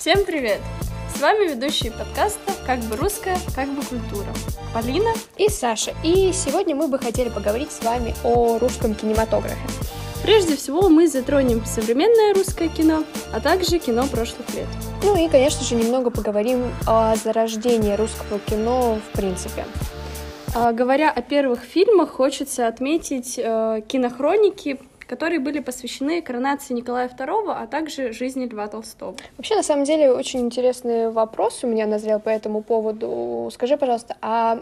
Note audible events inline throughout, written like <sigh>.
Всем привет! С вами ведущие подкаста «Как бы русская, как бы культура» Полина и Саша. И сегодня мы бы хотели поговорить с вами о русском кинематографе. Прежде всего мы затронем современное русское кино, а также кино прошлых лет. Ну и, конечно же, немного поговорим о зарождении русского кино в принципе. А, говоря о первых фильмах, хочется отметить э, кинохроники которые были посвящены коронации Николая II, а также жизни Льва Толстого. Вообще, на самом деле, очень интересный вопрос у меня назрел по этому поводу. Скажи, пожалуйста, а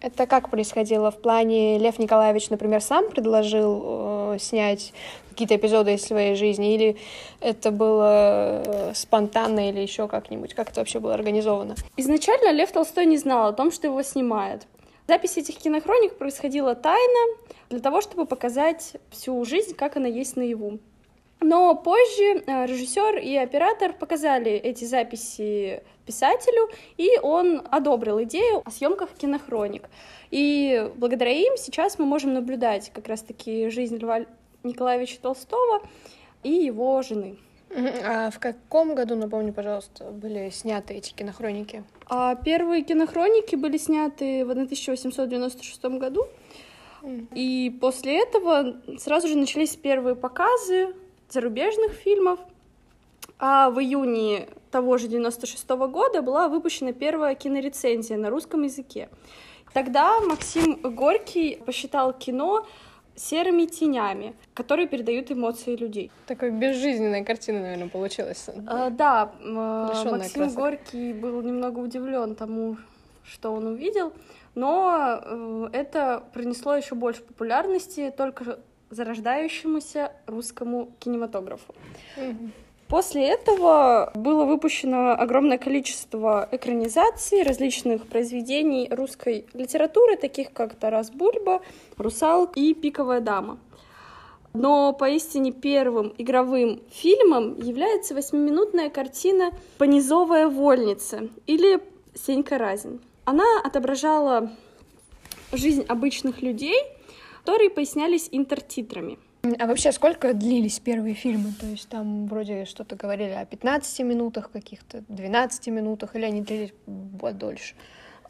это как происходило в плане Лев Николаевич, например, сам предложил э, снять какие-то эпизоды из своей жизни, или это было э, спонтанно, или еще как-нибудь? Как это вообще было организовано? Изначально Лев Толстой не знал о том, что его снимают. Запись этих кинохроник происходила тайно, для того, чтобы показать всю жизнь, как она есть наяву. Но позже э, режиссер и оператор показали эти записи писателю, и он одобрил идею о съемках кинохроник. И благодаря им сейчас мы можем наблюдать как раз-таки жизнь Льва Николаевича Толстого и его жены. А в каком году, напомню, пожалуйста, были сняты эти кинохроники? А первые кинохроники были сняты в 1896 году. И после этого сразу же начались первые показы зарубежных фильмов. А в июне того же 96 -го года была выпущена первая кинорецензия на русском языке. Тогда Максим Горький посчитал кино серыми тенями, которые передают эмоции людей. Такой безжизненная картина, наверное, получилась. А, да, Лишённая Максим красок. Горький был немного удивлен тому, что он увидел, но э, это принесло еще больше популярности только зарождающемуся русскому кинематографу. Mm-hmm. После этого было выпущено огромное количество экранизаций различных произведений русской литературы, таких как Тарас Бульба, Русалка и Пиковая дама. Но поистине первым игровым фильмом является восьмиминутная картина «Понизовая вольница» или «Сенька Разин». Она отображала жизнь обычных людей, которые пояснялись интертитрами — а вообще, сколько длились первые фильмы? То есть там вроде что-то говорили о 15 минутах каких-то, 12 минутах, или они длились дольше?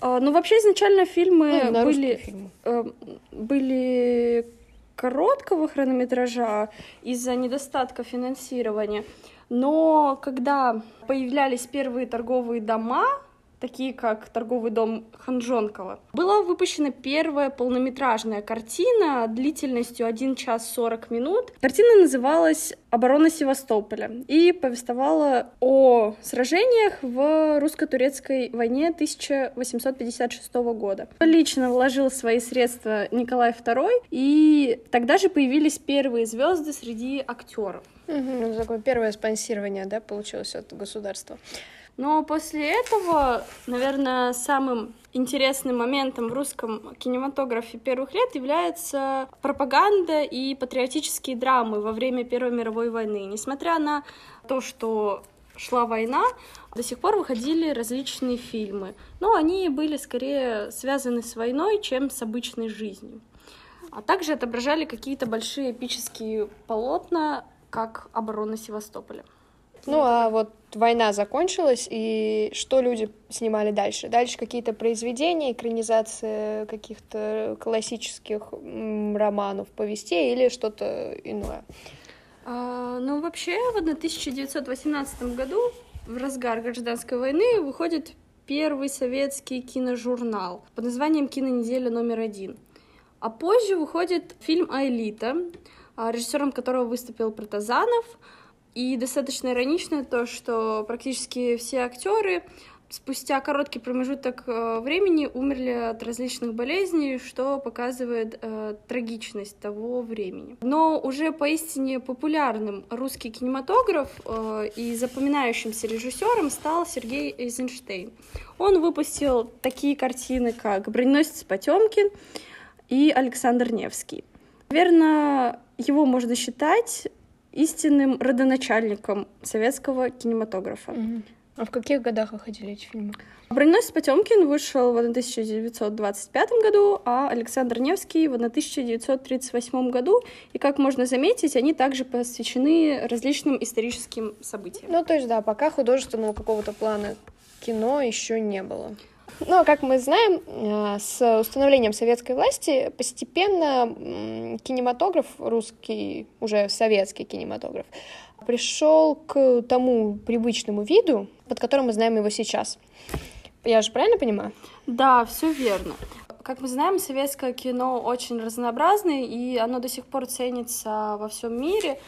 А, ну, вообще, изначально фильмы ну, были, фильмы. Э, были короткого хронометража из-за недостатка финансирования. Но когда появлялись первые торговые дома, такие как торговый дом Ханжонкова. Была выпущена первая полнометражная картина длительностью 1 час 40 минут. Картина называлась «Оборона Севастополя» и повествовала о сражениях в русско-турецкой войне 1856 года. Лично вложил свои средства Николай II, и тогда же появились первые звезды среди актеров. Угу, такое первое спонсирование, да, получилось от государства. Но после этого, наверное, самым интересным моментом в русском кинематографе первых лет является пропаганда и патриотические драмы во время Первой мировой войны. Несмотря на то, что шла война, до сих пор выходили различные фильмы, но они были скорее связаны с войной, чем с обычной жизнью. А также отображали какие-то большие эпические полотна, как оборона Севастополя. Ну а вот война закончилась, и что люди снимали дальше? Дальше какие-то произведения, экранизация каких-то классических романов, повестей или что-то иное? А, ну, вообще, в 1918 году, в разгар гражданской войны, выходит первый советский киножурнал под названием «Кинонеделя номер один». А позже выходит фильм «Аэлита», режиссером которого выступил Протазанов — и достаточно иронично то, что практически все актеры спустя короткий промежуток э, времени умерли от различных болезней, что показывает э, трагичность того времени. Но уже поистине популярным русский кинематограф э, и запоминающимся режиссером стал Сергей Эйзенштейн. Он выпустил такие картины, как «Броненосец Потемкин» и «Александр Невский». Наверное, его можно считать истинным родоначальником советского кинематографа. Mm-hmm. А в каких годах выходили эти фильмы? «Броненосец Потемкин» вышел в 1925 году, а «Александр Невский» в 1938 году. И, как можно заметить, они также посвящены различным историческим событиям. Ну, то есть, да, пока художественного какого-то плана кино еще не было. Но, как мы знаем, э, с установлением советской власти постепенно кинематограф, русский, уже советский кинематограф, пришел к тому привычному виду, под которым мы знаем его сейчас. Я же правильно понимаю? Да, все верно. Как мы знаем, советское кино очень разнообразное, и оно до сих пор ценится во всем мире.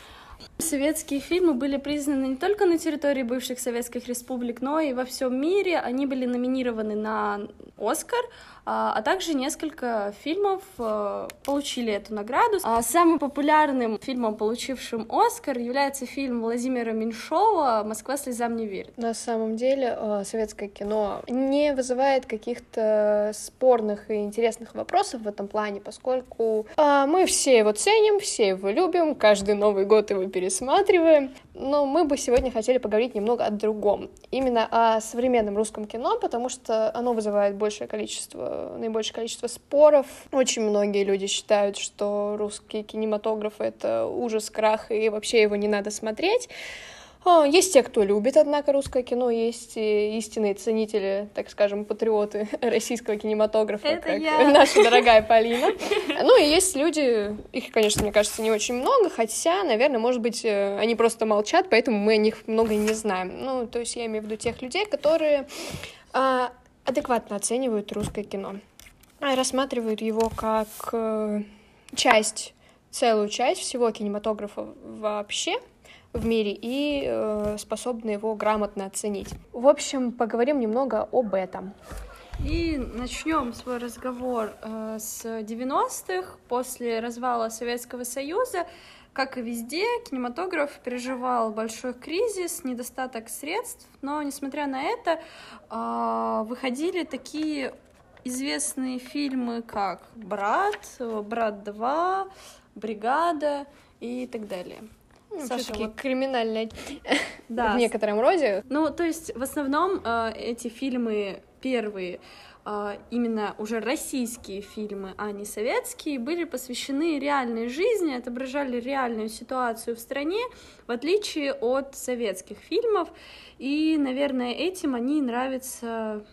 Советские фильмы были признаны не только на территории бывших советских республик, но и во всем мире. Они были номинированы на Оскар, а, а также несколько фильмов э, получили эту награду. А самым популярным фильмом, получившим Оскар, является фильм Владимира Меньшова «Москва слезам не верит». На самом деле э, советское кино не вызывает каких-то спорных и интересных вопросов в этом плане, поскольку э, мы все его ценим, все его любим, каждый Новый год его пересматриваем. Но мы бы сегодня хотели поговорить немного о другом. Именно о современном русском кино, потому что оно вызывает большее количество, наибольшее количество споров. Очень многие люди считают, что русский кинематограф — это ужас, крах, и вообще его не надо смотреть. А, есть те, кто любит, однако, русское кино, есть истинные ценители, так скажем, патриоты <laughs> российского кинематографа, Это как я. <laughs> наша дорогая <laughs> Полина. Ну и есть люди, их, конечно, мне кажется, не очень много, хотя, наверное, может быть, э, они просто молчат, поэтому мы о них много не знаем. Ну, то есть я имею в виду тех людей, которые а, адекватно оценивают русское кино, а рассматривают его как э, часть, целую часть всего кинематографа вообще — в мире и э, способны его грамотно оценить. В общем, поговорим немного об этом. И начнем свой разговор э, с 90-х, после развала Советского Союза. Как и везде, кинематограф переживал большой кризис, недостаток средств, но, несмотря на это, э, выходили такие известные фильмы, как «Брат», «Брат 2», «Бригада» и так далее. Ну, Все-таки вот... криминальные <laughs> да. в некотором роде. Ну, то есть, в основном э, эти фильмы первые, э, именно уже российские фильмы, а не советские, были посвящены реальной жизни, отображали реальную ситуацию в стране, в отличие от советских фильмов. И, наверное, этим они нравятся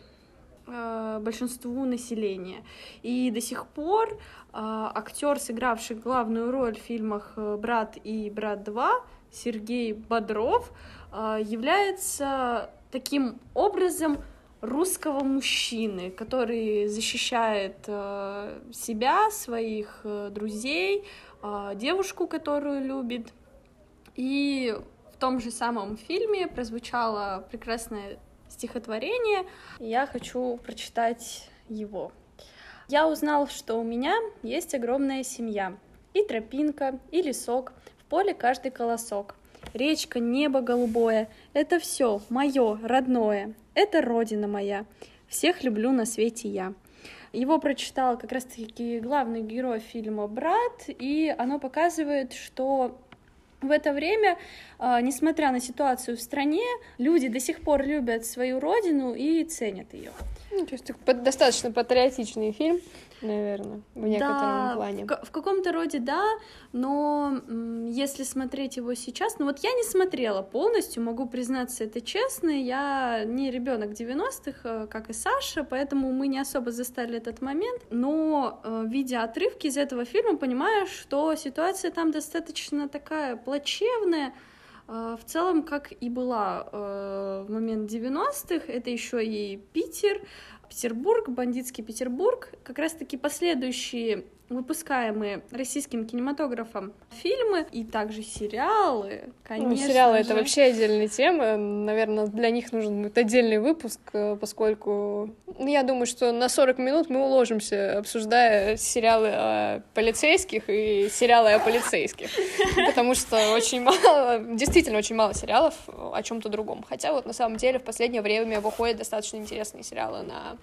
большинству населения. И до сих пор а, актер, сыгравший главную роль в фильмах э, «Брат» и «Брат 2», Сергей Бодров, является таким образом русского мужчины, который защищает э, себя, своих э, друзей, девушку, которую любит. И в том же самом фильме прозвучало прекрасное стихотворение. Я хочу прочитать его. Я узнал, что у меня есть огромная семья. И тропинка, и лесок, в поле каждый колосок. Речка, небо голубое — это все мое, родное. Это родина моя. Всех люблю на свете я. Его прочитал как раз-таки главный герой фильма «Брат», и оно показывает, что в это время, а, несмотря на ситуацию в стране, люди до сих пор любят свою родину и ценят ее. Ну, то есть достаточно патриотичный фильм, наверное, в некотором да, плане. В, в каком-то роде да, но если смотреть его сейчас, ну вот я не смотрела полностью, могу признаться это честно, я не ребенок 90-х, э, как и Саша, поэтому мы не особо застали этот момент, но э, видя отрывки из этого фильма, понимаю, что ситуация там достаточно такая плачевная, в целом, как и была в момент 90-х, это еще и Питер, Петербург, бандитский Петербург, как раз-таки последующие выпускаемые российским кинематографом фильмы и также сериалы, ну, конечно. Ну, сериалы же. это вообще отдельная тема. Наверное, для них нужен будет отдельный выпуск, э, поскольку ну, я думаю, что на 40 минут мы уложимся, обсуждая сериалы о полицейских и сериалы о полицейских. <laughs> Потому что очень мало, действительно очень мало сериалов о чем-то другом. Хотя вот на самом деле в последнее время выходят достаточно интересные сериалы на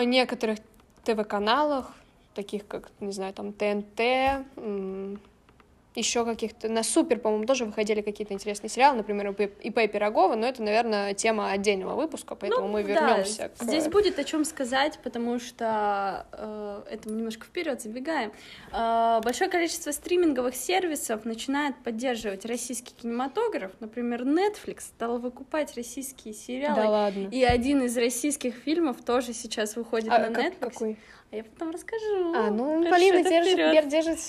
э, некоторых ТВ-каналах, таких как, не знаю, там ТНТ, еще каких-то... На Супер, по-моему, тоже выходили какие-то интересные сериалы, например, ИП Пирогова, но это, наверное, тема отдельного выпуска, поэтому ну, мы вернемся. Да. К... Здесь будет о чем сказать, потому что э, это мы немножко вперед забегаем. Э, большое количество стриминговых сервисов начинает поддерживать российский кинематограф. Например, Netflix стал выкупать российские сериалы. Да ладно. И один из российских фильмов тоже сейчас выходит а, на Netflix. Какой? А я потом расскажу. А, ну, Хорошо, Полина держит, держит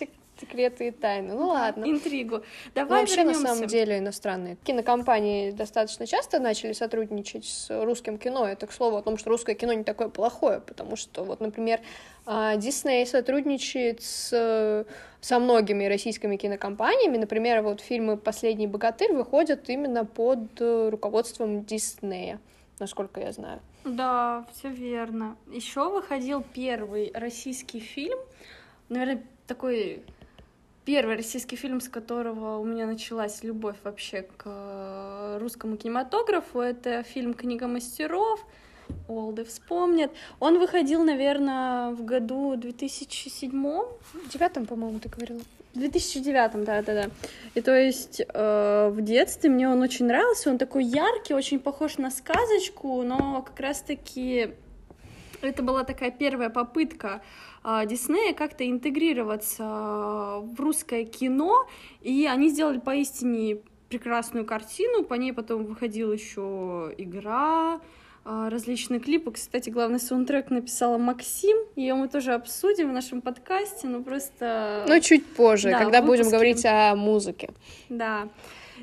секреты и тайны. Ну ладно. Интригу. Давай вообще, вернемся. на самом деле, иностранные кинокомпании достаточно часто начали сотрудничать с русским кино. Это, к слову, о том, что русское кино не такое плохое, потому что, вот, например, Дисней сотрудничает с, со многими российскими кинокомпаниями. Например, вот фильмы «Последний богатырь» выходят именно под руководством Диснея, насколько я знаю. Да, все верно. Еще выходил первый российский фильм, наверное, такой первый российский фильм, с которого у меня началась любовь вообще к э, русскому кинематографу, это фильм «Книга мастеров», Олды вспомнят. Он выходил, наверное, в году 2007 Девятом, по-моему, ты говорила. В 2009, да, да, да. И то есть э, в детстве мне он очень нравился, он такой яркий, очень похож на сказочку, но как раз-таки это была такая первая попытка Диснея как-то интегрироваться а, в русское кино, и они сделали поистине прекрасную картину, по ней потом выходила еще игра, а, различные клипы. Кстати, главный саундтрек написала Максим, ее мы тоже обсудим в нашем подкасте, ну просто... Ну, чуть позже, да, когда будем говорить о музыке. Да.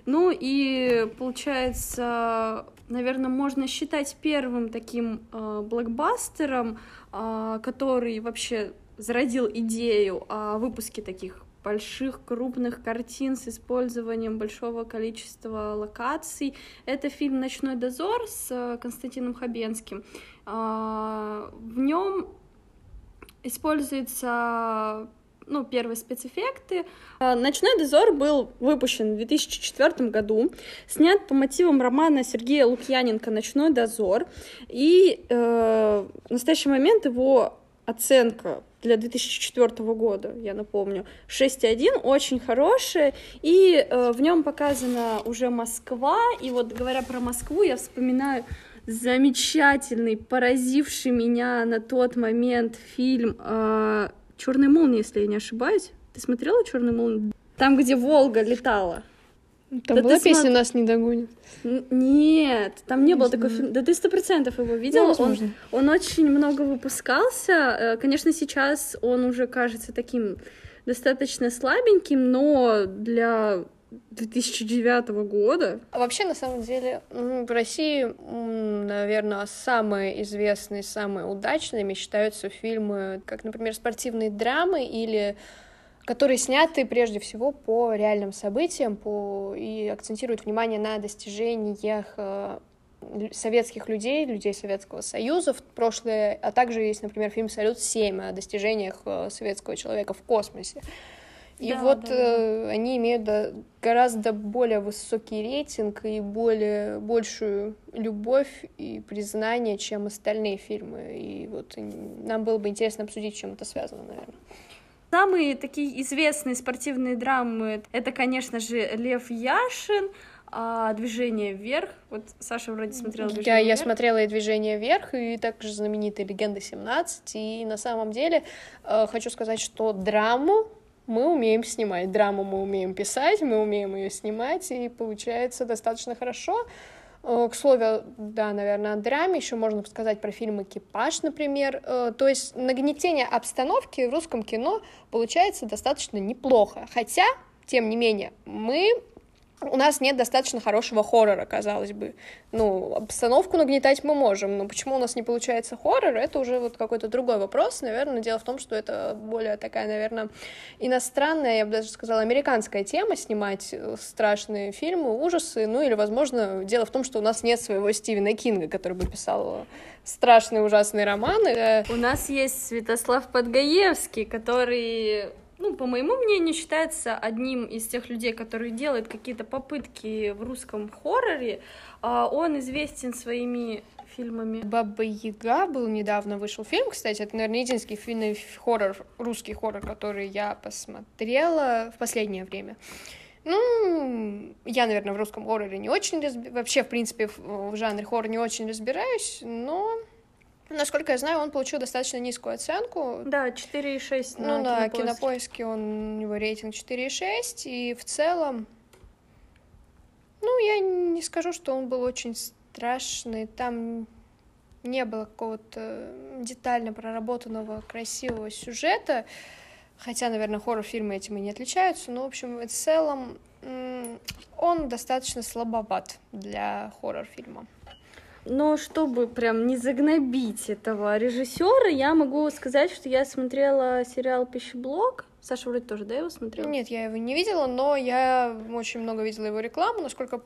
Ну и получается, наверное, можно считать первым таким э, блокбастером, а, который вообще зародил идею о выпуске таких больших крупных картин с использованием большого количества локаций. Это фильм «Ночной дозор» с э, Константином Хабенским. А, в нем используются ну, первые спецэффекты. А, «Ночной дозор» был выпущен в 2004 году, снят по мотивам романа Сергея Лукьяненко «Ночной дозор», и э, в настоящий момент его оценка для 2004 года, я напомню, 6.1, очень хорошая, и э, в нем показана уже Москва, и вот говоря про Москву, я вспоминаю замечательный, поразивший меня на тот момент фильм э, Черная молния, если я не ошибаюсь. Ты смотрела Черную молнию? Там, где Волга летала. Там да была песня смо... «Нас не догонит»? Нет, там не, не было знаю. такого фильма. Да ты сто процентов его видела. Ну, он, он очень много выпускался. Э, конечно, сейчас он уже кажется таким достаточно слабеньким, но для 2009 года. А вообще, на самом деле, в России, наверное, самые известные, самые удачными считаются фильмы, как, например, спортивные драмы или которые сняты прежде всего по реальным событиям по... и акцентируют внимание на достижениях э, советских людей, людей Советского Союза в прошлое, а также есть, например, фильм «Салют-7» о достижениях э, советского человека в космосе. И да, вот да, э, да. они имеют да, гораздо более высокий рейтинг и более большую любовь и признание, чем остальные фильмы. И вот нам было бы интересно обсудить, чем это связано, наверное. Самые такие известные спортивные драмы — это, конечно же, Лев Яшин, а движение вверх. Вот Саша вроде смотрела движение я, вверх. Я смотрела и движение вверх, и также знаменитая легенда 17. И на самом деле э, хочу сказать, что драму мы умеем снимать. Драму мы умеем писать, мы умеем ее снимать, и получается достаточно хорошо. Э, к слову, да, наверное, о драме еще можно сказать про фильм «Экипаж», например. Э, то есть нагнетение обстановки в русском кино получается достаточно неплохо. Хотя, тем не менее, мы у нас нет достаточно хорошего хоррора, казалось бы. Ну, обстановку нагнетать мы можем, но почему у нас не получается хоррор, это уже вот какой-то другой вопрос. Наверное, дело в том, что это более такая, наверное, иностранная, я бы даже сказала, американская тема, снимать э, страшные фильмы, ужасы, ну или, возможно, дело в том, что у нас нет своего Стивена Кинга, который бы писал страшные ужасные романы. У нас есть Святослав Подгаевский, который ну, по моему мнению, считается одним из тех людей, которые делают какие-то попытки в русском хорроре. А, он известен своими фильмами. Баба Яга был недавно вышел фильм, кстати, это, наверное, единственный фильм, хоррор, русский хоррор, который я посмотрела в последнее время. Ну, я, наверное, в русском хорроре не очень разбираюсь, вообще, в принципе, в, в жанре хоррор не очень разбираюсь, но Насколько я знаю, он получил достаточно низкую оценку. Да, 4,6 Ну да, кинопоиске. кинопоиске он, у него рейтинг 4,6, и в целом, ну, я не скажу, что он был очень страшный, там не было какого-то детально проработанного красивого сюжета, хотя, наверное, хоррор-фильмы этим и не отличаются, но, в общем, в целом он достаточно слабоват для хоррор-фильма. Но чтобы прям не загнобить этого режиссера, я могу сказать, что я смотрела сериал «Пищеблок». Саша вроде тоже, да, его смотрела? Нет, я его не видела, но я очень много видела его рекламу. Насколько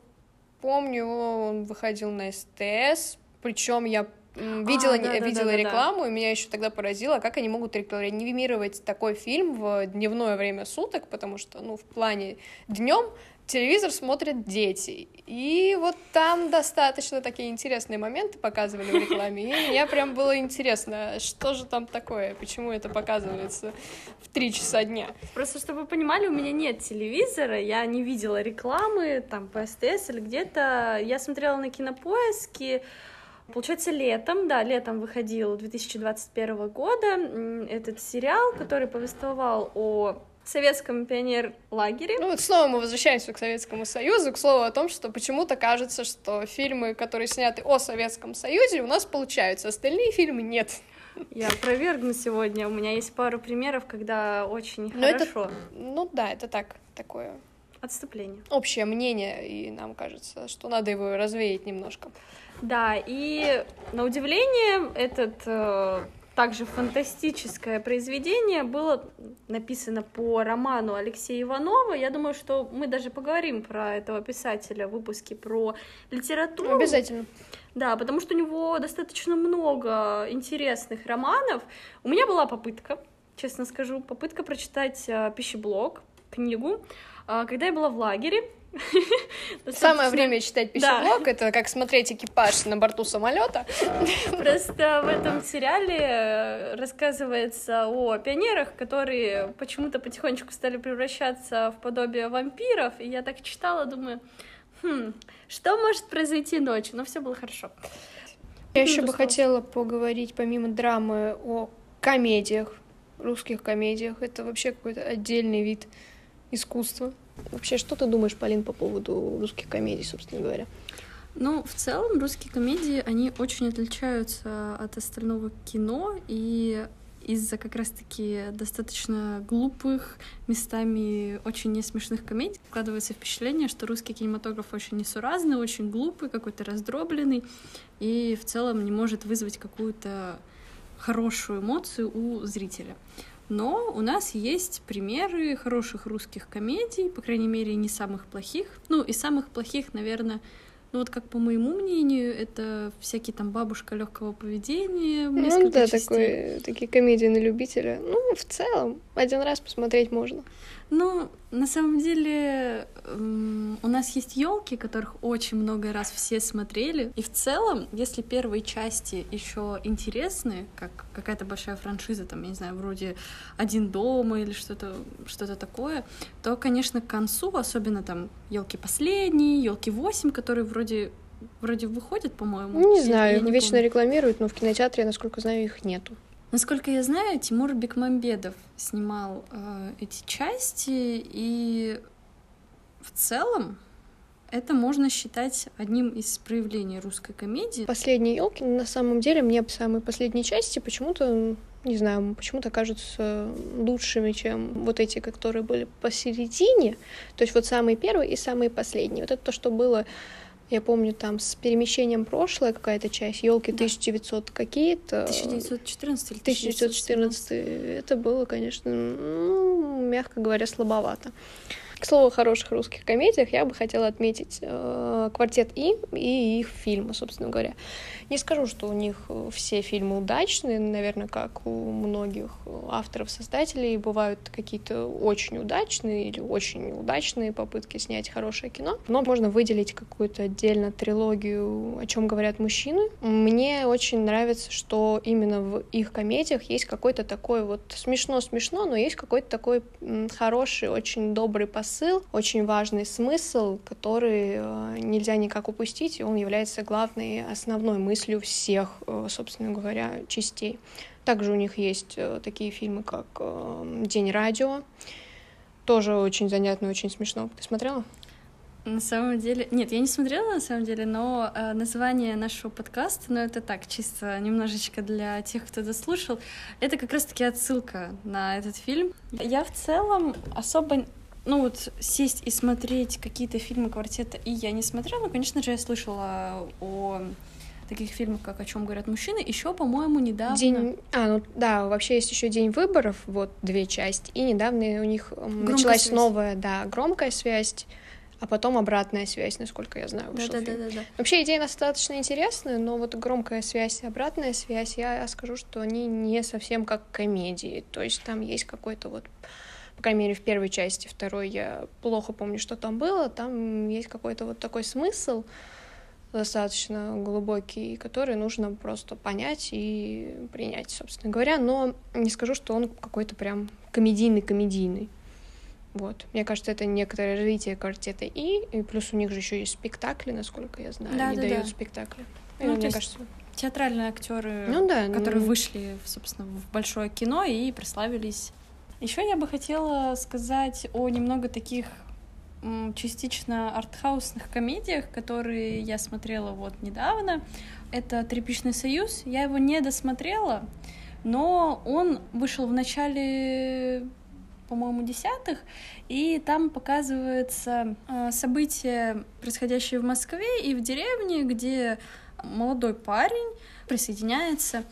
помню, он выходил на СТС, причем я видела, а, да, видела да, рекламу, да. и меня еще тогда поразило, как они могут рекламировать такой фильм в дневное время суток, потому что, ну, в плане днем телевизор смотрят дети. И вот там достаточно такие интересные моменты показывали в рекламе. И мне прям было интересно, что же там такое, почему это показывается в три часа дня. Просто, чтобы вы понимали, у меня нет телевизора, я не видела рекламы там по СТС или где-то. Я смотрела на кинопоиске, Получается, летом, да, летом выходил 2021 года этот сериал, который повествовал о советском пионер-лагере. Ну вот снова мы возвращаемся к Советскому Союзу, к слову о том, что почему-то кажется, что фильмы, которые сняты о Советском Союзе, у нас получаются, остальные фильмы нет. Я опровергну сегодня, у меня есть пару примеров, когда очень Но хорошо. Это, ну да, это так, такое... Отступление. Общее мнение, и нам кажется, что надо его развеять немножко. Да, и на удивление этот э, также фантастическое произведение было написано по роману Алексея Иванова. Я думаю, что мы даже поговорим про этого писателя в выпуске про литературу. Обязательно. Да, потому что у него достаточно много интересных романов. У меня была попытка, честно скажу, попытка прочитать э, пищеблок, книгу, э, когда я была в лагере. <laughs> Самое время читать пищеблок, это как смотреть экипаж на борту самолета. <laughs> Просто в этом сериале э, рассказывается о пионерах, которые почему-то потихонечку стали превращаться в подобие вампиров, и я так читала, думаю, хм, что может произойти ночью? Но все было хорошо. Я еще бы хотела поговорить помимо драмы о комедиях, русских комедиях. Это вообще какой-то отдельный вид искусства. Вообще, что ты думаешь, Полин, по поводу русских комедий, собственно говоря? Ну, в целом, русские комедии, они очень отличаются от остального кино, и из-за как раз-таки достаточно глупых, местами очень несмешных комедий складывается впечатление, что русский кинематограф очень несуразный, очень глупый, какой-то раздробленный, и в целом не может вызвать какую-то хорошую эмоцию у зрителя. Но у нас есть примеры хороших русских комедий, по крайней мере, не самых плохих. Ну, и самых плохих, наверное, ну вот как по моему мнению, это всякие там бабушка легкого поведения. Ну да, такой, такие комедии на любителя. Ну, в целом, один раз посмотреть можно. Ну, на самом деле, у нас есть елки, которых очень много раз все смотрели. И в целом, если первые части еще интересны, как какая-то большая франшиза, там, я не знаю, вроде один дома или что-то что такое, то, конечно, к концу, особенно там елки последние, елки 8, которые вроде вроде выходят, по-моему. Не знаю, я не вечно помню. рекламируют, но в кинотеатре, насколько знаю, их нету. Насколько я знаю, Тимур Бекмамбедов снимал э, эти части, и в целом это можно считать одним из проявлений русской комедии. Последние елки на самом деле мне самые последние части почему-то не знаю, почему-то кажутся лучшими, чем вот эти, которые были посередине. То есть вот самые первые и самые последние. Вот это то, что было я помню, там с перемещением прошлое какая-то часть, елки да. 1900 какие-то. 1914 или 1914. Это было, конечно, ну, мягко говоря, слабовато. К слову о хороших русских комедиях, я бы хотела отметить э, «Квартет И» и их фильмы, собственно говоря. Не скажу, что у них все фильмы удачные, наверное, как у многих авторов-создателей бывают какие-то очень удачные или очень неудачные попытки снять хорошее кино, но можно выделить какую-то отдельно трилогию «О чем говорят мужчины». Мне очень нравится, что именно в их комедиях есть какой-то такой вот смешно-смешно, но есть какой-то такой хороший, очень добрый посыл, очень важный смысл, который э, нельзя никак упустить, и он является главной, основной мыслью всех, э, собственно говоря, частей. Также у них есть э, такие фильмы, как «День радио». Тоже очень занятно, очень смешно. Ты смотрела? На самом деле, нет, я не смотрела на самом деле, но э, название нашего подкаста, ну это так, чисто немножечко для тех, кто дослушал, это как раз-таки отсылка на этот фильм. Я в целом особо ну вот сесть и смотреть какие-то фильмы квартета и я не смотрела, но, конечно же, я слышала о таких фильмов, как «О чем говорят мужчины», еще, по-моему, недавно... День... А, ну да, вообще есть еще «День выборов», вот две части, и недавно у них громкая началась связь. новая, да, громкая связь, а потом обратная связь, насколько я знаю, вышел да, да, да, да, да. Вообще идея достаточно интересная, но вот громкая связь и обратная связь, я скажу, что они не совсем как комедии, то есть там есть какой-то вот по крайней мере, в первой части, второй я плохо помню, что там было, там есть какой-то вот такой смысл, достаточно глубокий, который нужно просто понять и принять, собственно говоря. Но не скажу, что он какой-то прям комедийный-комедийный. Вот. Мне кажется, это некоторое развитие квартета И, и плюс у них же еще есть спектакли, насколько я знаю. Да, Они да, дают да. спектакли. Ну, и, мне кажется... Театральные актеры, ну, да, которые ну... вышли, собственно, в большое кино и прославились. Еще я бы хотела сказать о немного таких частично артхаусных комедиях, которые я смотрела вот недавно. Это «Тряпичный союз». Я его не досмотрела, но он вышел в начале по-моему, десятых, и там показываются э, события, происходящие в Москве и в деревне, где молодой парень присоединяется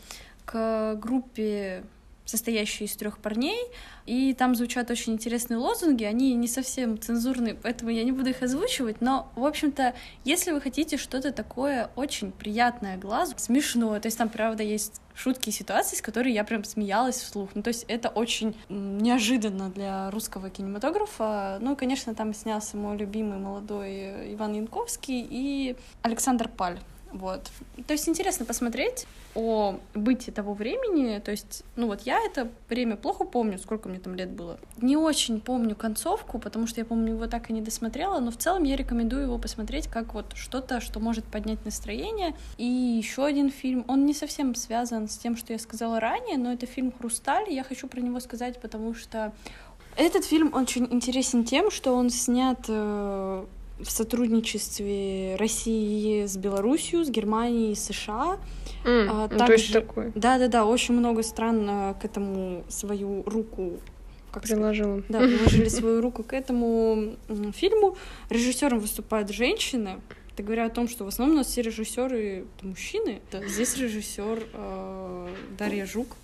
к группе состоящий из трех парней, и там звучат очень интересные лозунги, они не совсем цензурные, поэтому я не буду их озвучивать, но, в общем-то, если вы хотите что-то такое очень приятное глазу, смешное, то есть там, правда, есть шутки и ситуации, с которыми я прям смеялась вслух. Ну, то есть это очень неожиданно для русского кинематографа. Ну, конечно, там снялся мой любимый молодой Иван Янковский и Александр Паль. Вот. То есть интересно посмотреть о бытии того времени. То есть, ну вот я это время плохо помню, сколько мне там лет было. Не очень помню концовку, потому что я помню его так и не досмотрела, но в целом я рекомендую его посмотреть как вот что-то, что может поднять настроение. И еще один фильм, он не совсем связан с тем, что я сказала ранее, но это фильм «Хрусталь». Я хочу про него сказать, потому что этот фильм очень интересен тем, что он снят э, в сотрудничестве России с Белоруссией, с Германией, США. Mm, а, также, то есть такое. Да, да, да, очень много стран а, к этому свою руку как приложила. Сказать, да, приложили свою руку к этому фильму. Режиссером выступают женщины. Это говоря о том, что в основном у нас все режиссеры мужчины. Здесь режиссер э, Дарья Жук.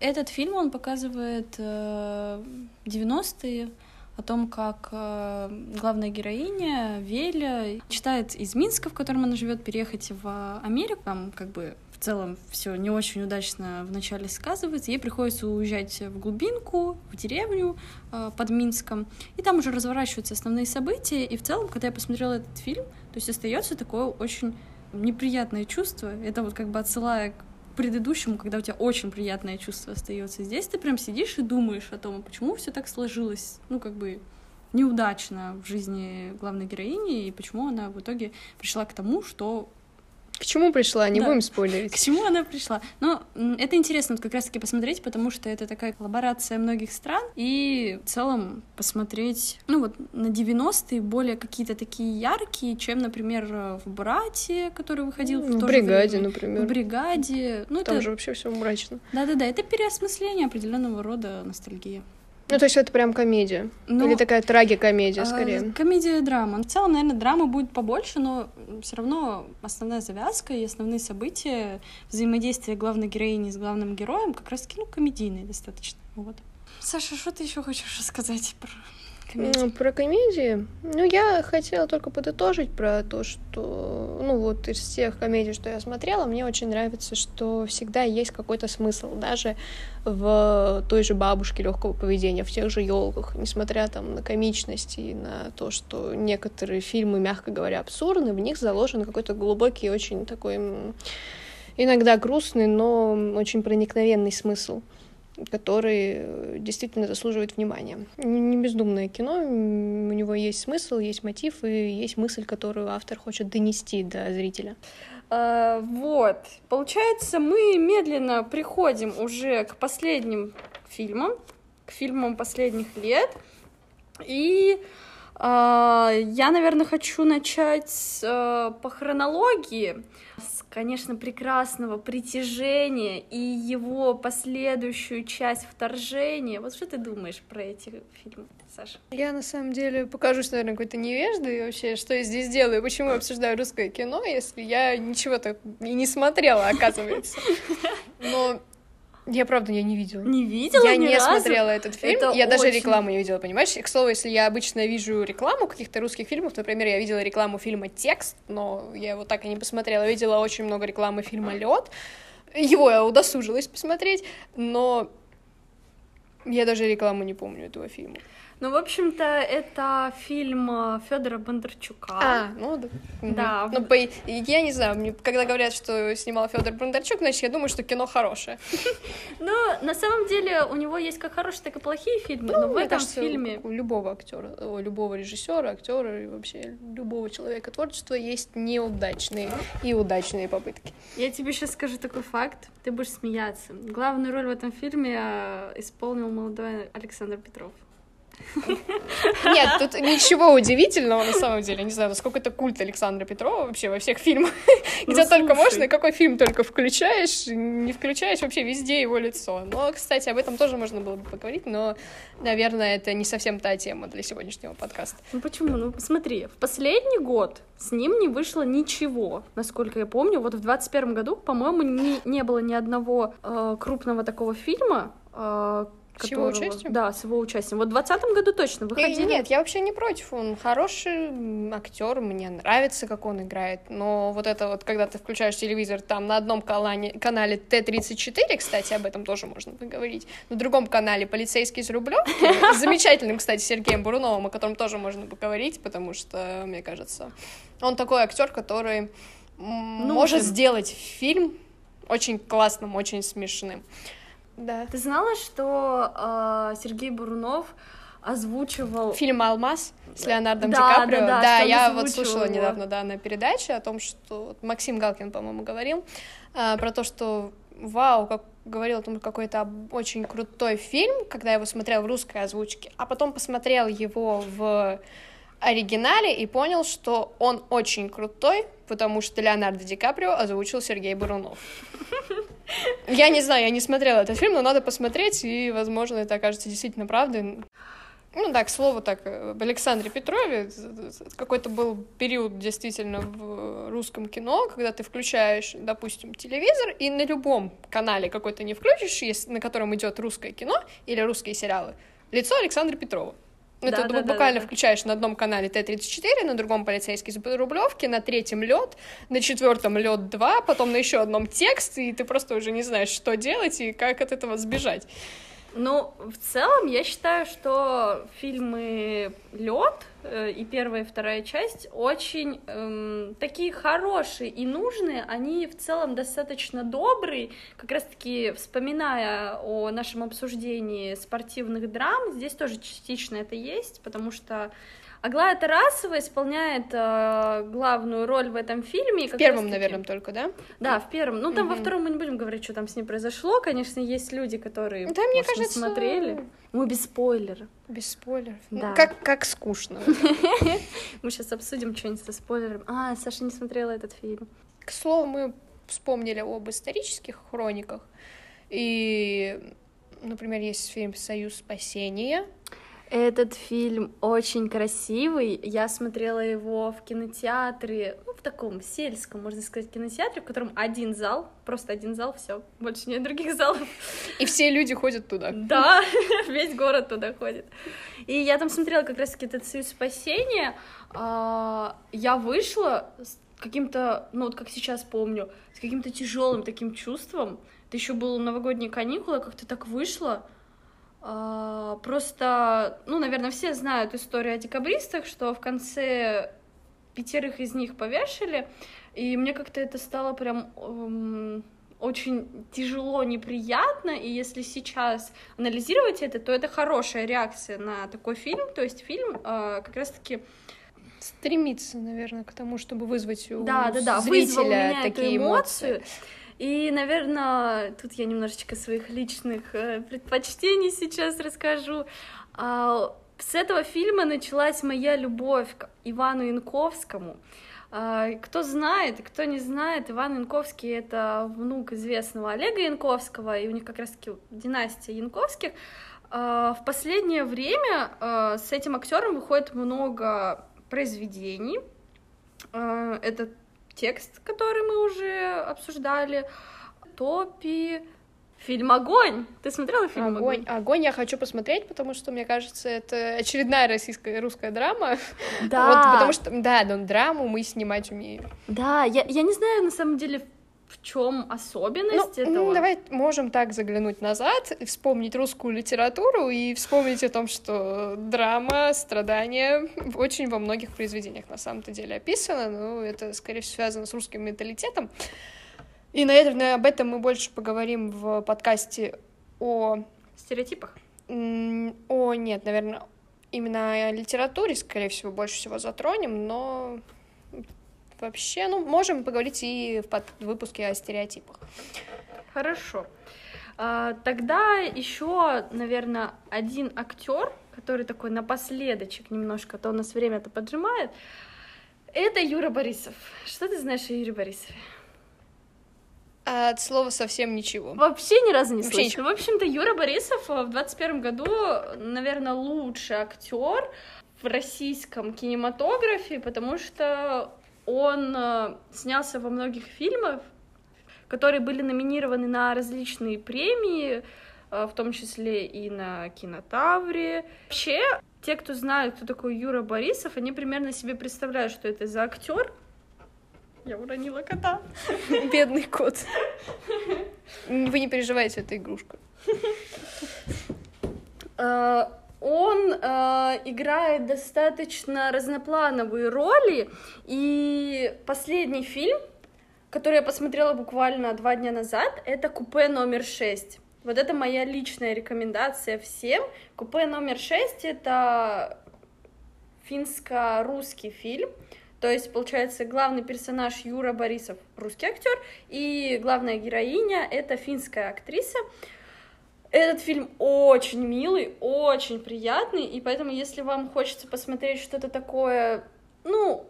Этот фильм он показывает э, 90-е о том, как э, главная героиня Веля читает из Минска, в котором она живет, переехать в Америку. Там как бы в целом все не очень удачно вначале сказывается. Ей приходится уезжать в глубинку, в деревню э, под Минском. И там уже разворачиваются основные события. И в целом, когда я посмотрела этот фильм, то есть остается такое очень неприятное чувство. Это вот как бы отсылая предыдущему, когда у тебя очень приятное чувство остается. Здесь ты прям сидишь и думаешь о том, почему все так сложилось, ну, как бы неудачно в жизни главной героини, и почему она в итоге пришла к тому, что к чему пришла? Не да. будем спойлерить. К чему она пришла? Но это интересно вот как раз-таки посмотреть, потому что это такая коллаборация многих стран, и в целом посмотреть, ну вот на 90-е более какие-то такие яркие, чем, например, в «Брате», который выходил в, в «Бригаде», время. например. В «Бригаде». Ну, Там это... же вообще все мрачно. Да-да-да, это переосмысление определенного рода ностальгии. Ну, то есть это прям комедия? Ну, Или такая трагикомедия, скорее? Э, комедия-драма. В целом, наверное, драма будет побольше, но все равно основная завязка и основные события, взаимодействие главной героини с главным героем как раз-таки, ну, комедийные достаточно. Вот. Саша, что ты еще хочешь рассказать про комедии? Про комедии? Ну, я хотела только подытожить про то, что, ну, вот из всех комедий, что я смотрела, мне очень нравится, что всегда есть какой-то смысл, даже в той же бабушке легкого поведения, в тех же елках, несмотря там на комичность и на то, что некоторые фильмы, мягко говоря, абсурдны, в них заложен какой-то глубокий, очень такой иногда грустный, но очень проникновенный смысл который э, действительно заслуживает внимания. Не бездумное кино, у него есть смысл, есть мотив и есть мысль, которую автор хочет донести до зрителя. А, вот, получается, мы медленно приходим уже к последним фильмам, к фильмам последних лет, и а, я, наверное, хочу начать э, по хронологии конечно, прекрасного притяжения и его последующую часть вторжения. Вот что ты думаешь про эти фильмы, Саша? Я, на самом деле, покажусь, наверное, какой-то невеждой вообще, что я здесь делаю, почему я обсуждаю русское кино, если я ничего так и не смотрела, оказывается. <laughs> Но я правда я не видела. Не видела? Я ни не разу? смотрела этот фильм. Это я даже очень- рекламу не видела, понимаешь? И, к слову, если я обычно вижу рекламу каких-то русских фильмов, например, я видела рекламу фильма Текст, но я его так и не посмотрела. Видела очень много рекламы фильма Лед. Его я удосужилась посмотреть, но я даже рекламу не помню этого фильма. Ну, в общем-то, это фильм Федора Бондарчука. А, ну да. Да. Ну, по... я не знаю, мне, когда говорят, что снимал Федор Бондарчук, значит, я думаю, что кино хорошее. <laughs> Ну, на самом деле, у него есть как хорошие, так и плохие фильмы, но в Ну, мне этом фильме... у любого актера, у любого режиссера, актера и вообще любого человека творчества есть неудачные и удачные попытки. Я тебе сейчас скажу такой факт, ты будешь смеяться. Главную роль в этом фильме э, исполнил молодой Александр Петров. Нет, тут ничего удивительного на самом деле. Не знаю, насколько это культ Александра Петрова вообще во всех фильмах. <laughs> Ну, Где только можно, какой фильм только включаешь, не включаешь, вообще везде его лицо. Но, кстати, об этом тоже можно было бы поговорить, но, наверное, это не совсем та тема для сегодняшнего подкаста. Ну почему? Ну посмотри, в последний год с ним не вышло ничего, насколько я помню. Вот в 21 году, по-моему, не, не было ни одного э, крупного такого фильма, э, С его участием? Да, с его участием. Вот в 2020 году точно И- выходили. Нет, я вообще не против. Он хороший актер, мне нравится, как он играет. Но вот это вот, когда ты включаешь телевизор, там на одном канале, канале Т-34, кстати, об этом тоже можно поговорить, на другом канале «Полицейский с Рублевки», с <laughs> замечательным, кстати, Сергеем Буруновым, о котором тоже можно поговорить, потому что, мне кажется, он такой актер, который м, может сделать фильм очень классным, очень смешным. Да. Ты знала, что э, Сергей Бурунов озвучивал... Фильм «Алмаз» с Леонардом Да, Ди Каприо. да, да, он я вот слушала его. недавно да, на передаче о том, что Максим Галкин, по-моему, говорил а, про то, что вау, как говорил о том, какой это об- очень крутой фильм, когда я его смотрел в русской озвучке, а потом посмотрел его в оригинале и понял, что он очень крутой, потому что Леонардо Ди Каприо озвучил Сергей Бурунов. Я не знаю, я не смотрела этот фильм, но надо посмотреть, и, возможно, это окажется действительно правдой. Ну да, к слову, так, об Александре Петрове, какой-то был период действительно в русском кино, когда ты включаешь, допустим, телевизор, и на любом канале какой то не включишь, на котором идет русское кино или русские сериалы, лицо Александра Петрова. Ну, Да, да, бу- да, буквально да. включаешь на одном канале Т-34, на другом полицейский с Рублевки, на третьем лед, на четвертом лед 2, потом на еще одном текст, и ты просто уже не знаешь, что делать и как от этого сбежать. Ну, в целом, я считаю, что фильмы Лед и первая и вторая часть очень эм, такие хорошие и нужные. Они в целом достаточно добрые. Как раз-таки вспоминая о нашем обсуждении спортивных драм, здесь тоже частично это есть, потому что Аглая Тарасова исполняет э, главную роль в этом фильме. В первом, раз-таки- наверное, только, да? Да, в первом. Ну, там во Мгм. втором мы не будем говорить, что там с ней произошло. Конечно, есть люди, которые Да, мне может, не кажется, смотрели. Мы без спойлеров. Без спойлеров. Ну, Да. как, как скучно. <laughs> Мы сейчас обсудим что-нибудь со спойлером. А, Саша не смотрела этот фильм. К слову, мы вспомнили об исторических хрониках. И, например, есть фильм «Союз спасения». Этот фильм очень красивый. Я смотрела его в кинотеатре, ну, в таком сельском, можно сказать, кинотеатре, в котором один зал, просто один зал, все, больше нет других залов. И все люди ходят туда. Да, <laughs> весь город туда ходит. И я там смотрела как раз-таки этот «Союз спасения», а, я вышла с каким-то, ну вот как сейчас помню, с каким-то тяжелым таким чувством. Это еще было новогодние каникулы, как-то так вышло. А, просто, ну, наверное, все знают историю о декабристах, что в конце пятерых из них повешали, и мне как-то это стало прям эм, очень тяжело, неприятно, и если сейчас анализировать это, то это хорошая реакция на такой фильм, то есть фильм э, как раз-таки стремится, наверное, к тому, чтобы вызвать у да, да, да, зрителя такие эмоции. эмоции. И, наверное, тут я немножечко своих личных э, предпочтений сейчас расскажу. А, с этого фильма началась моя любовь к Ивану Янковскому. А, кто знает, кто не знает, Иван Янковский — это внук известного Олега Янковского, и у них как раз-таки династия Янковских. А, в последнее время с этим актером выходит много произведений. Это текст, который мы уже обсуждали, Топи, Фильм «Огонь». Ты смотрела фильм «Огонь»? «Огонь»? «Огонь» я хочу посмотреть, потому что, мне кажется, это очередная российская русская драма. Да. Вот, потому что, да, но драму мы снимать умеем. Да, я, я не знаю, на самом деле, в чем особенность ну, этого? Ну, давай можем так заглянуть назад, вспомнить русскую литературу и вспомнить о том, что драма, страдания очень во многих произведениях на самом-то деле описано, но это, скорее всего, связано с русским менталитетом. И, наверное, об этом мы больше поговорим в подкасте о... Стереотипах? О, нет, наверное, именно о литературе, скорее всего, больше всего затронем, но вообще, ну, можем поговорить и в под... выпуске о стереотипах. Хорошо. А, тогда еще, наверное, один актер, который такой напоследочек немножко, а то у нас время-то поджимает, это Юра Борисов. Что ты знаешь о Юре Борисове? А от слова совсем ничего. Вообще ни разу не слышала. В общем-то, Юра Борисов в 21 году, наверное, лучший актер в российском кинематографе, потому что он э, снялся во многих фильмах, которые были номинированы на различные премии, э, в том числе и на Кинотавре. Вообще, те, кто знают, кто такой Юра Борисов, они примерно себе представляют, что это за актер, я уронила кота. Бедный кот. Вы не переживайте, это игрушка. Он э, играет достаточно разноплановые роли, и последний фильм, который я посмотрела буквально два дня назад, это «Купе номер шесть». Вот это моя личная рекомендация всем. «Купе номер шесть» — это финско-русский фильм, то есть, получается, главный персонаж Юра Борисов русский актер, и главная героиня это финская актриса. Этот фильм очень милый, очень приятный, и поэтому, если вам хочется посмотреть что-то такое, ну,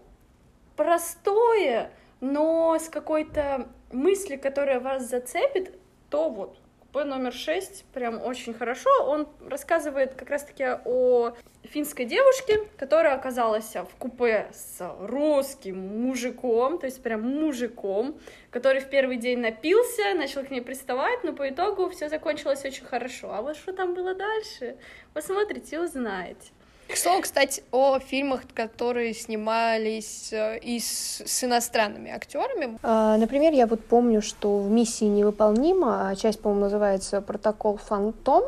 простое, но с какой-то мыслью, которая вас зацепит, то вот П номер шесть прям очень хорошо. Он рассказывает как раз-таки о финской девушке, которая оказалась в купе с русским мужиком, то есть прям мужиком, который в первый день напился, начал к ней приставать, но по итогу все закончилось очень хорошо. А вот что там было дальше, посмотрите и узнаете. К слову, кстати, о фильмах, которые снимались э, и с, с иностранными актерами. А, например, я вот помню, что в «Миссии невыполнима», а часть, по-моему, называется «Протокол Фантом»,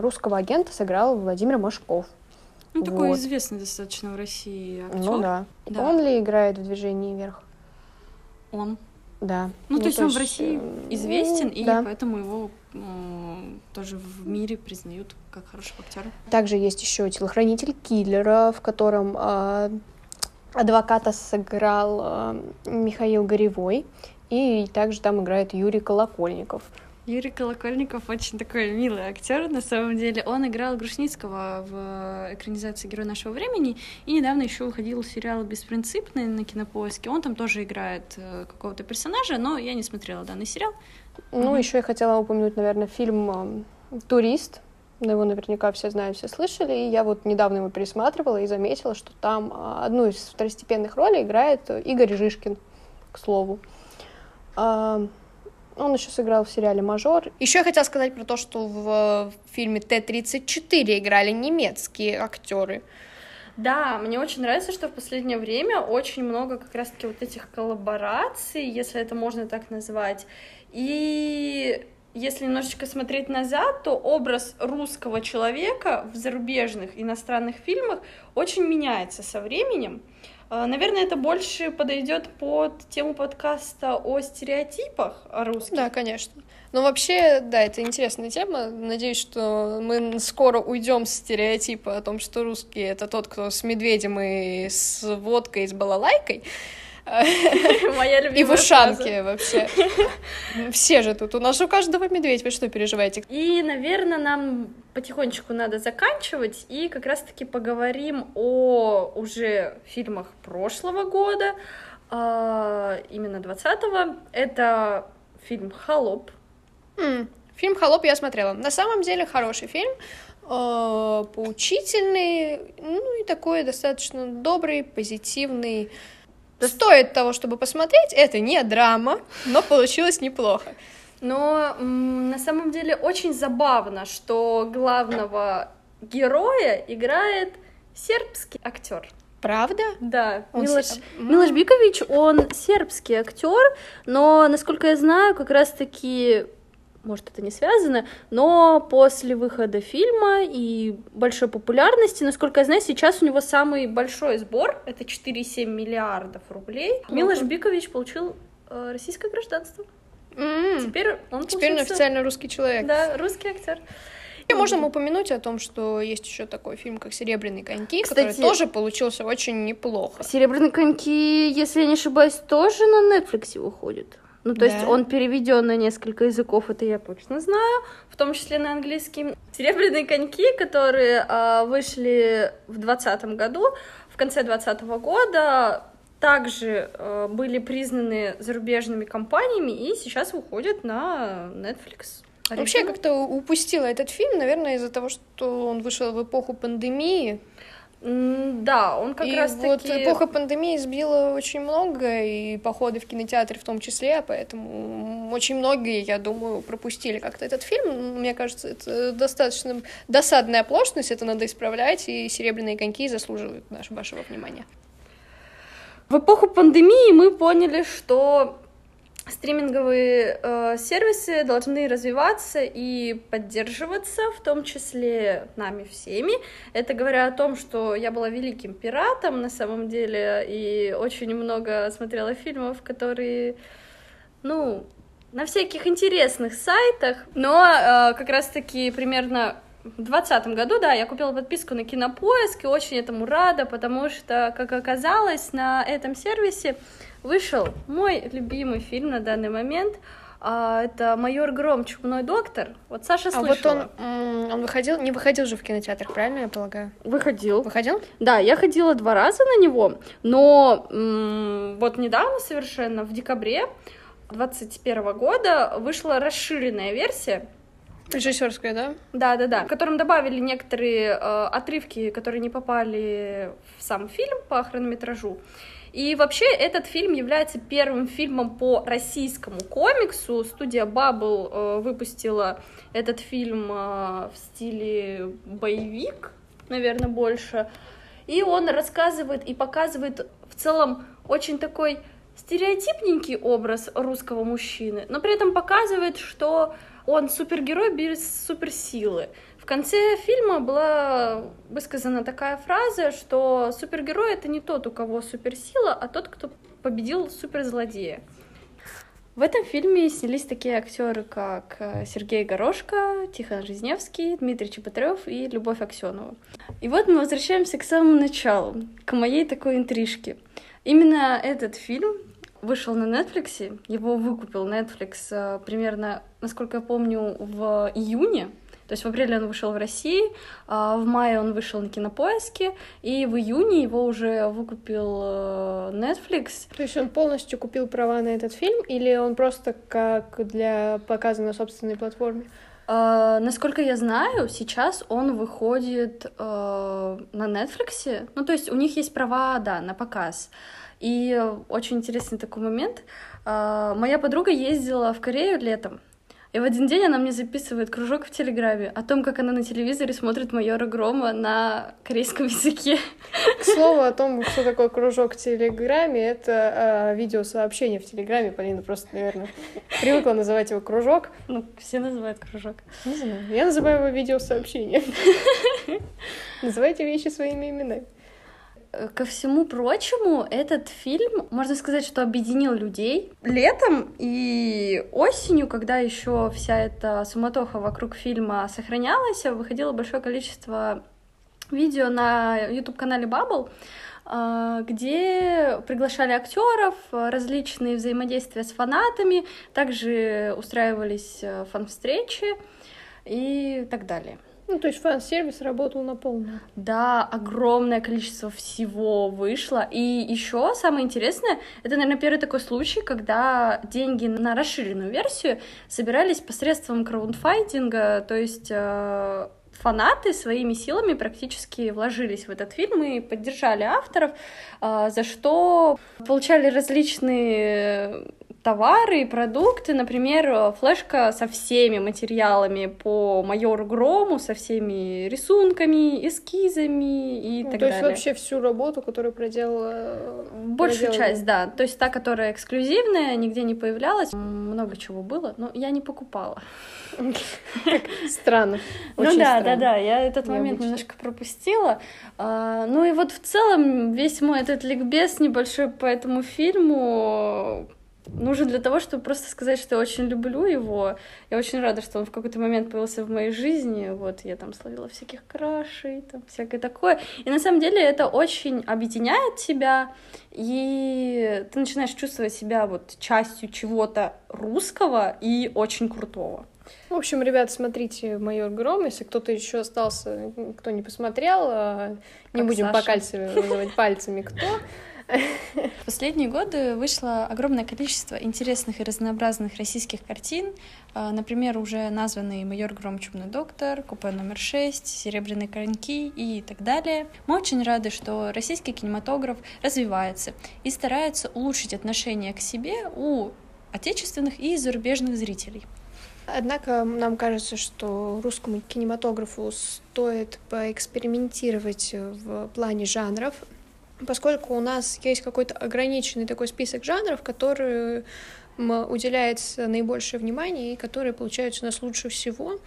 русского агента сыграл Владимир Машков. Ну, такой вот. известный достаточно в России актер. Ну да. да. Он ли играет в «Движении вверх»? Он. Да. Ну, ну то есть он в России э, известен, ну, и да. поэтому его тоже в мире признают как хорошего актера. Также есть еще телохранитель киллера, в котором э, адвоката сыграл э, Михаил Горевой, и также там играет Юрий Колокольников. Юрий Колокольников очень такой милый актер, на самом деле. Он играл Грушницкого в экранизации «Герой нашего времени», и недавно еще выходил сериал «Беспринципный» на Кинопоиске. Он там тоже играет э, какого-то персонажа, но я не смотрела данный сериал. Ну, mm еще я хотела упомянуть, наверное, фильм э, «Турист». Его наверняка все знают, все слышали. И я вот недавно его пересматривала и заметила, что там э, одну из второстепенных ролей играет Игорь Жишкин, к слову. Он еще сыграл в сериале «Мажор». Еще я хотела сказать про то, что в фильме Т-34 играли немецкие актеры. Да, мне очень нравится, что в последнее время очень много как раз-таки вот этих коллабораций, если это можно так назвать. И если немножечко смотреть назад, то образ русского человека в зарубежных иностранных фильмах очень меняется со временем. А, наверное, это больше подойдет под тему подкаста о стереотипах русских. Да, конечно. Но вообще, да, это интересная тема. Надеюсь, что мы скоро уйдем с стереотипа о том, что русские это тот, кто с медведем и с водкой, и с балалайкой. Моя любимая И в ушанке вообще. Все же тут. У нас у каждого медведь. Вы что переживаете? И, наверное, нам потихонечку надо заканчивать. И как раз-таки поговорим о уже фильмах прошлого года, а, именно 20-го. Это фильм «Холоп». Фильм «Холоп» я смотрела. На самом деле хороший фильм а, поучительный, ну и такой достаточно добрый, позитивный, Стоит того, чтобы посмотреть. Это не драма, но получилось неплохо. Но на самом деле очень забавно, что главного героя играет сербский актер. Правда? Да, он Милош, се... Милош Бикович, он сербский актер, но, насколько я знаю, как раз-таки может, это не связано, но после выхода фильма и большой популярности, насколько я знаю, сейчас у него самый большой сбор, это 4,7 миллиардов рублей. Mm-hmm. Милош Бикович получил э, российское гражданство. Mm-hmm. Теперь он Теперь он официально русский человек. Да, русский актер. И можем упомянуть о том, что есть еще такой фильм, как «Серебряные коньки», Кстати, который тоже получился очень неплохо. «Серебряные коньки», если я не ошибаюсь, тоже на Netflix выходит. Ну, то да. есть он переведен на несколько языков, это я точно знаю, в том числе на английский. Серебряные коньки, которые э, вышли в 2020 году, в конце 2020 года, также э, были признаны зарубежными компаниями и сейчас выходят на Netflix. Вообще, я как-то упустила этот фильм, наверное, из-за того, что он вышел в эпоху пандемии. Да, он как и раз вот таки... эпоха пандемии сбила очень много, и походы в кинотеатре в том числе, поэтому очень многие, я думаю, пропустили как-то этот фильм. Мне кажется, это достаточно досадная оплошность, это надо исправлять, и «Серебряные коньки» заслуживают нашего вашего внимания. В эпоху пандемии мы поняли, что стриминговые э, сервисы должны развиваться и поддерживаться, в том числе нами всеми. Это говоря о том, что я была великим пиратом на самом деле и очень много смотрела фильмов, которые, ну, на всяких интересных сайтах, но э, как раз-таки примерно в двадцатом году, да, я купила подписку на Кинопоиск и очень этому рада, потому что, как оказалось, на этом сервисе вышел мой любимый фильм на данный момент. А, это «Майор Гром. Чумной доктор». Вот Саша слышала. А вот он, он выходил, не выходил же в кинотеатрах, правильно я полагаю? Выходил. Выходил? Да, я ходила два раза на него, но м- вот недавно совершенно, в декабре 2021 года вышла расширенная версия, Режиссерская, да? Да, да, да. В котором добавили некоторые э, отрывки, которые не попали в сам фильм по хронометражу. И вообще этот фильм является первым фильмом по российскому комиксу. Студия Bubble э, выпустила этот фильм э, в стиле боевик, наверное, больше. И он рассказывает и показывает в целом очень такой стереотипненький образ русского мужчины, но при этом показывает, что он супергерой без суперсилы. В конце фильма была высказана такая фраза, что супергерой это не тот, у кого суперсила, а тот, кто победил суперзлодея. В этом фильме снялись такие актеры, как э, Сергей Горошко, Тихон Жизневский, Дмитрий Чеботарев и Любовь Аксенова. И вот мы возвращаемся к самому началу, к моей такой интрижке. Именно этот фильм вышел на Netflix, его выкупил Netflix э, примерно, насколько я помню, в июне то есть в апреле он вышел в России, а в мае он вышел на Кинопоиске, и в июне его уже выкупил э, Netflix. То есть он полностью купил права на этот фильм, или он просто как для показа на собственной платформе? Э, насколько я знаю, сейчас он выходит э, на Netflix. Ну, то есть у них есть права, да, на показ. И очень интересный такой момент. Э, моя подруга ездила в Корею летом. И в один день она мне записывает кружок в Телеграме о том, как она на телевизоре смотрит майора Грома на корейском <laughs> языке. К слову о том, что такое кружок в Телеграме, это э, видеосообщение в Телеграме. Полина просто, наверное, привыкла называть его кружок. Ну, все называют кружок. Не знаю. Я называю его видеосообщение. <laughs> Называйте вещи своими именами. Ко всему прочему, этот фильм, можно сказать, что объединил людей. Летом и осенью, когда еще вся эта суматоха вокруг фильма сохранялась, выходило большое количество видео на YouTube-канале Bubble, а, где приглашали актеров, различные взаимодействия с фанатами, также устраивались э, фан-встречи и так далее. Ну, то есть фан-сервис работал на полную. Да, огромное количество всего вышло. И еще самое интересное, это, наверное, первый такой случай, когда деньги на расширенную версию собирались посредством краундфайдинга, то есть э, фанаты своими силами практически вложились в этот фильм и поддержали авторов, э, за что получали различные товары и продукты, например, флешка со всеми материалами по майору Грому, со всеми рисунками, эскизами и ну, так то далее. То есть вообще всю работу, которую проделала... Большую проделала... часть, да. То есть та, которая эксклюзивная, нигде не появлялась. Много чего было, но я не покупала. Странно. <laughs> Ну да, да, да, я этот момент немножко пропустила. А, ну и вот в целом весь мой этот ликбез небольшой по этому фильму нужен для того, чтобы просто сказать, что я очень люблю его. Я очень рада, что он в какой-то момент появился в моей жизни. Вот, я там словила всяких крашей, там всякое такое. И на самом деле это очень объединяет тебя, и ты начинаешь чувствовать себя вот частью чего-то русского и очень крутого. В общем, ребят, смотрите «Майор Гром», если кто-то еще остался, кто не посмотрел, а, не как будем Саша. по кальцию пальцами кто. <laughs> В <laughs> последние годы вышло огромное количество интересных и разнообразных российских картин. А, например, уже названный «Майор Гром. Чумный доктор», «Купе номер 6», «Серебряные коньки» и так далее. Мы очень рады, что российский кинематограф развивается и старается улучшить отношение к себе у отечественных и зарубежных зрителей. Однако нам кажется, что русскому кинематографу стоит поэкспериментировать в плане жанров, поскольку у нас есть какой-то ограниченный такой список жанров, которые уделяется наибольшее внимание и которые получаются у нас лучше всего.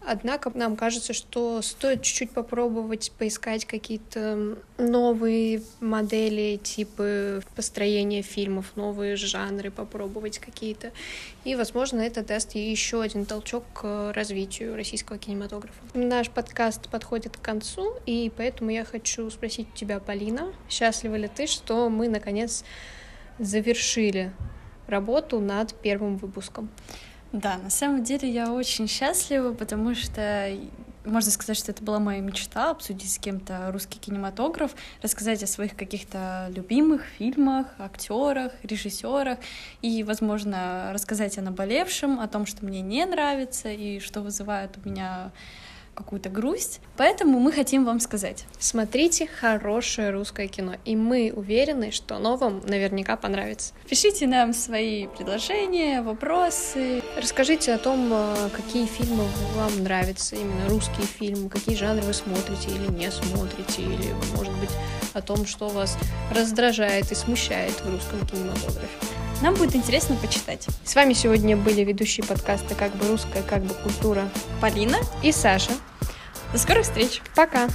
Однако нам кажется, что стоит чуть-чуть попробовать поискать какие-то новые модели, типы построения фильмов, новые жанры попробовать какие-то. И, возможно, это даст еще один толчок к развитию российского кинематографа. Наш подкаст подходит к концу, и поэтому я хочу спросить тебя, Полина, счастлива ли ты, что мы, наконец, завершили работу над первым выпуском? Да, на самом деле я очень счастлива, потому что можно сказать, что это была моя мечта обсудить с кем-то русский кинематограф, рассказать о своих каких-то любимых фильмах, актерах, режиссерах и, возможно, рассказать о наболевшем, о том, что мне не нравится и что вызывает у меня какую-то грусть. Поэтому мы хотим вам сказать. Смотрите хорошее русское кино, и мы уверены, что оно вам наверняка понравится. Пишите нам свои предложения, вопросы. Расскажите о том, э, какие фильмы вам нравятся, именно русские фильмы, какие жанры вы смотрите или не смотрите, или, может быть, о том, что вас раздражает и смущает в русском кинематографе. Нам будет интересно почитать. С вами сегодня были ведущие подкаста «Как бы русская, как бы культура» Полина и Саша. До скорых встреч. Пока.